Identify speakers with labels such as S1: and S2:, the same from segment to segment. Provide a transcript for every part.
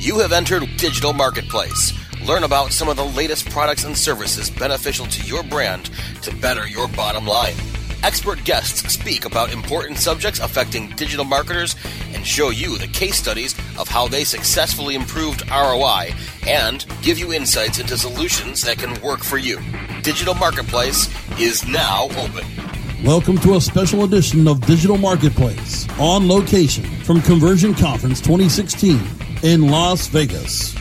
S1: You have entered Digital Marketplace. Learn about some of the latest products and services beneficial to your brand to better your bottom line. Expert guests speak about important subjects affecting digital marketers and show you the case studies of how they successfully improved ROI and give you insights into solutions that can work for you. Digital Marketplace is now open.
S2: Welcome to a special edition of Digital Marketplace on location from Conversion Conference 2016 in Las Vegas.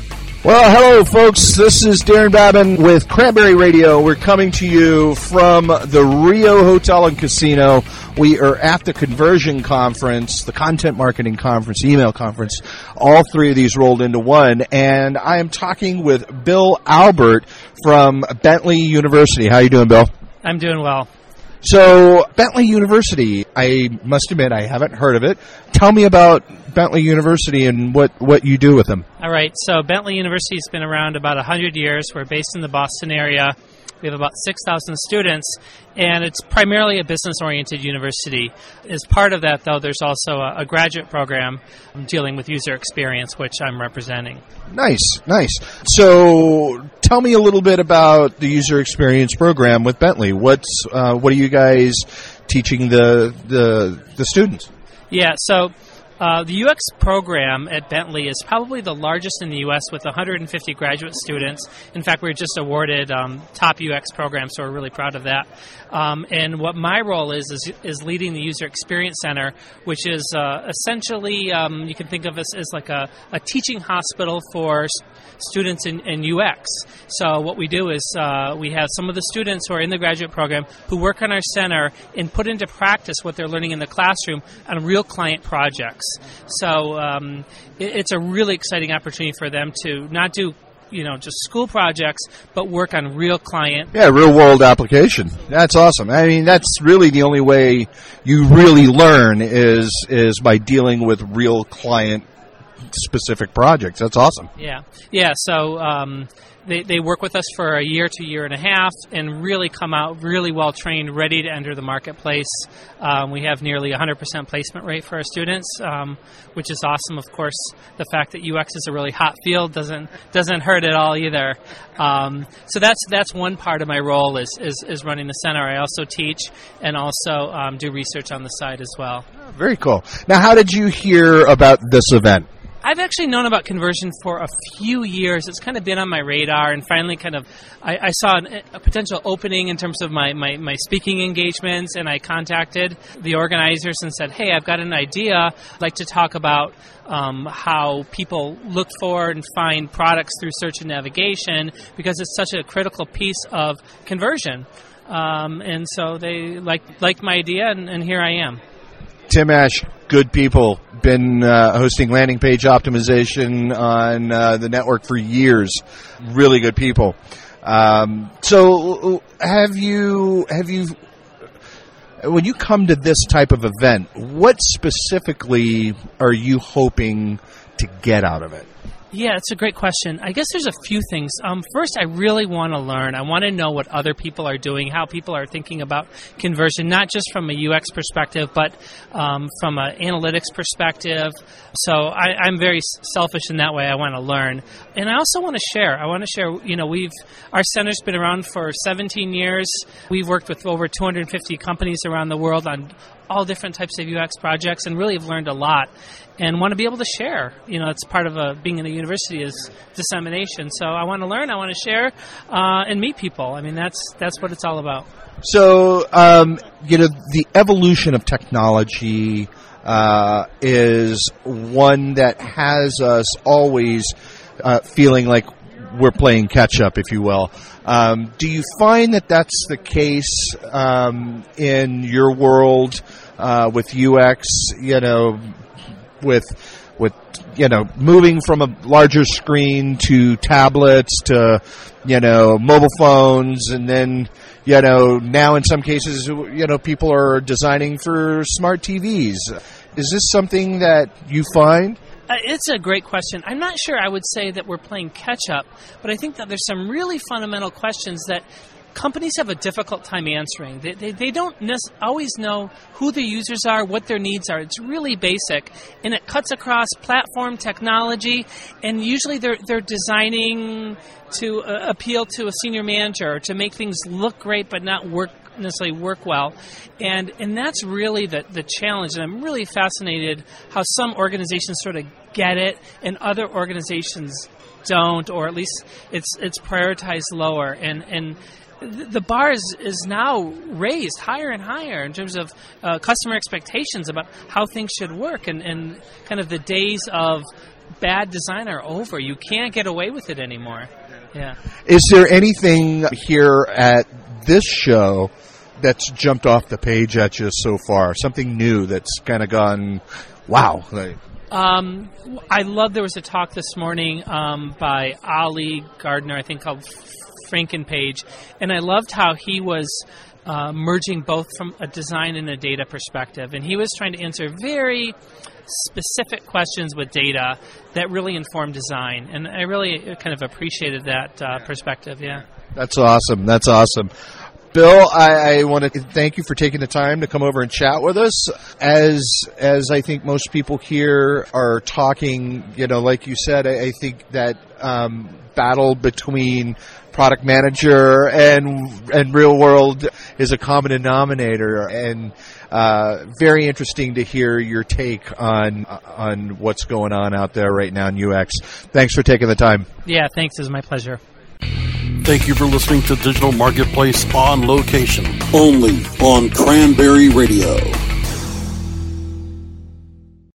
S3: Well, hello, folks. This is Darren Babin with Cranberry Radio. We're coming to you from the Rio Hotel and Casino. We are at the Conversion Conference, the Content Marketing Conference, email conference. All three of these rolled into one. And I am talking with Bill Albert from Bentley University. How are you doing, Bill?
S4: I'm doing well.
S3: So, Bentley University, I must admit I haven't heard of it. Tell me about Bentley University and what, what you do with them.
S4: All right, so Bentley University has been around about 100 years. We're based in the Boston area. We have about 6,000 students, and it's primarily a business oriented university. As part of that, though, there's also a, a, graduate program dealing with user experience, which I'm representing.
S3: Nice, nice. So tell me a little bit about the user experience program with Bentley. What's, uh, what are you guys teaching the, the, the students?
S4: Yeah, so uh, the UX program at Bentley is probably the largest in the U.S. with 150 graduate students. In fact, we were just awarded um, top UX program, so we're really proud of that. Um, and what my role is, is, is leading the User Experience Center, which is uh, essentially um, you can think of us as like a, a teaching hospital for students in, in, UX. So what we do is uh, we have some of the students who are in the graduate program who work on our center and put into practice what they're learning in the classroom on real client projects. So um, it, it's a really exciting opportunity for them to not do you know just school projects but work on real client.
S3: Yeah real world application. That's awesome. I mean that's really the only way you really learn is is by dealing with real client specific projects that's awesome
S4: yeah yeah so um, they, they work with us for a year to year and a half and really come out really well trained, ready to enter the marketplace. Um, we have nearly 100% placement rate for our students, um, which is awesome. Of course, the fact that UX is a really hot field doesn't doesn't hurt at all either. Um, so that's that's one part of my role is, is, is running the center. I also teach and also um, do research on the side as well.
S3: Very cool. Now, how did you hear about this event?
S4: I've actually known about conversion for a few years. It's kind of been on my radar, and finally, kind of, I, I saw an, a potential opening in terms of my, my, my, speaking engagements, and I contacted the organizers and said, "Hey, I've got an idea. I'd like to talk about um, how people look for and find products through search and navigation because it's such a critical piece of conversion." Um, and so they liked liked my idea, and, and here I am.
S3: Tim Ash, good people. Been uh, hosting landing page optimization on uh, the network for years. Really good people. Um, so, have you have you when you come to this type of event, what specifically are you hoping to get out of it?
S4: Yeah, it's a great question. I guess there's a few things. Um, first, I really want to learn. I want to know what other people are doing, how people are thinking about conversion, not just from a UX perspective, but um, from an analytics perspective. So I, am very selfish in that way. I want to learn, and I also want to share. I want to share. You know, we've our center's been around for 17 years. We've worked with over 250 companies around the world on all different types of UX projects and really have learned a lot and want to be able to share. You know, it's part of a, being in a university is dissemination. So I want to learn, I want to share, uh, and meet people. I mean, that's that's what it's all about.
S3: So, um, you know, the evolution of technology uh, is one that has us always uh, feeling like we're playing catch up, if you will. Um, do you find that that's the case um, in your world uh, with UX? You know, with with you know moving from a larger screen to tablets to you know mobile phones, and then you know now in some cases you know people are designing for smart TVs. Is this something that you find?
S4: Uh, it's a great question. I'm not sure I would say that we're playing catch up, but I think that there's some really fundamental questions that companies have a difficult time answering. They, they, they don't always know who their users are, what their needs are. It's really basic, and it cuts across platform technology. And usually, they're they're designing to uh, appeal to a senior manager to make things look great but not work necessarily work well. And and that's really the the challenge. And I'm really fascinated how some organizations sort of get it and other organizations don't, or at least it's it's prioritized lower. And and the bar is, is now raised higher and higher in terms of uh, customer expectations about how things should work, and, and kind of the days of bad design are over. You can't get away with it anymore. Yeah.
S3: Is there anything here at this show that's jumped off the page at you so far? Something new that's kind of gone, wow. Like,
S4: Um, I love there was a talk this morning um, by Oli Gardner, I think called Frankenpage, and I loved how he was uh, merging both from a design and a data perspective, and he was trying to answer very specific questions with data that really inform design, and I really kind of appreciated that uh, perspective. Yeah.
S3: That's awesome. That's awesome. Bill, I, I want to thank you for taking the time to come over and chat with us. As as I think most people here are talking, you know, like you said, I, I think that um, battle between product manager and and real world is a common denominator, and uh, very interesting to hear your take on on what's going on out there right now in UX. Thanks for taking the time.
S4: Yeah, thanks. It was my pleasure.
S2: Thank you for listening to Digital Marketplace on location, only on Cranberry Radio.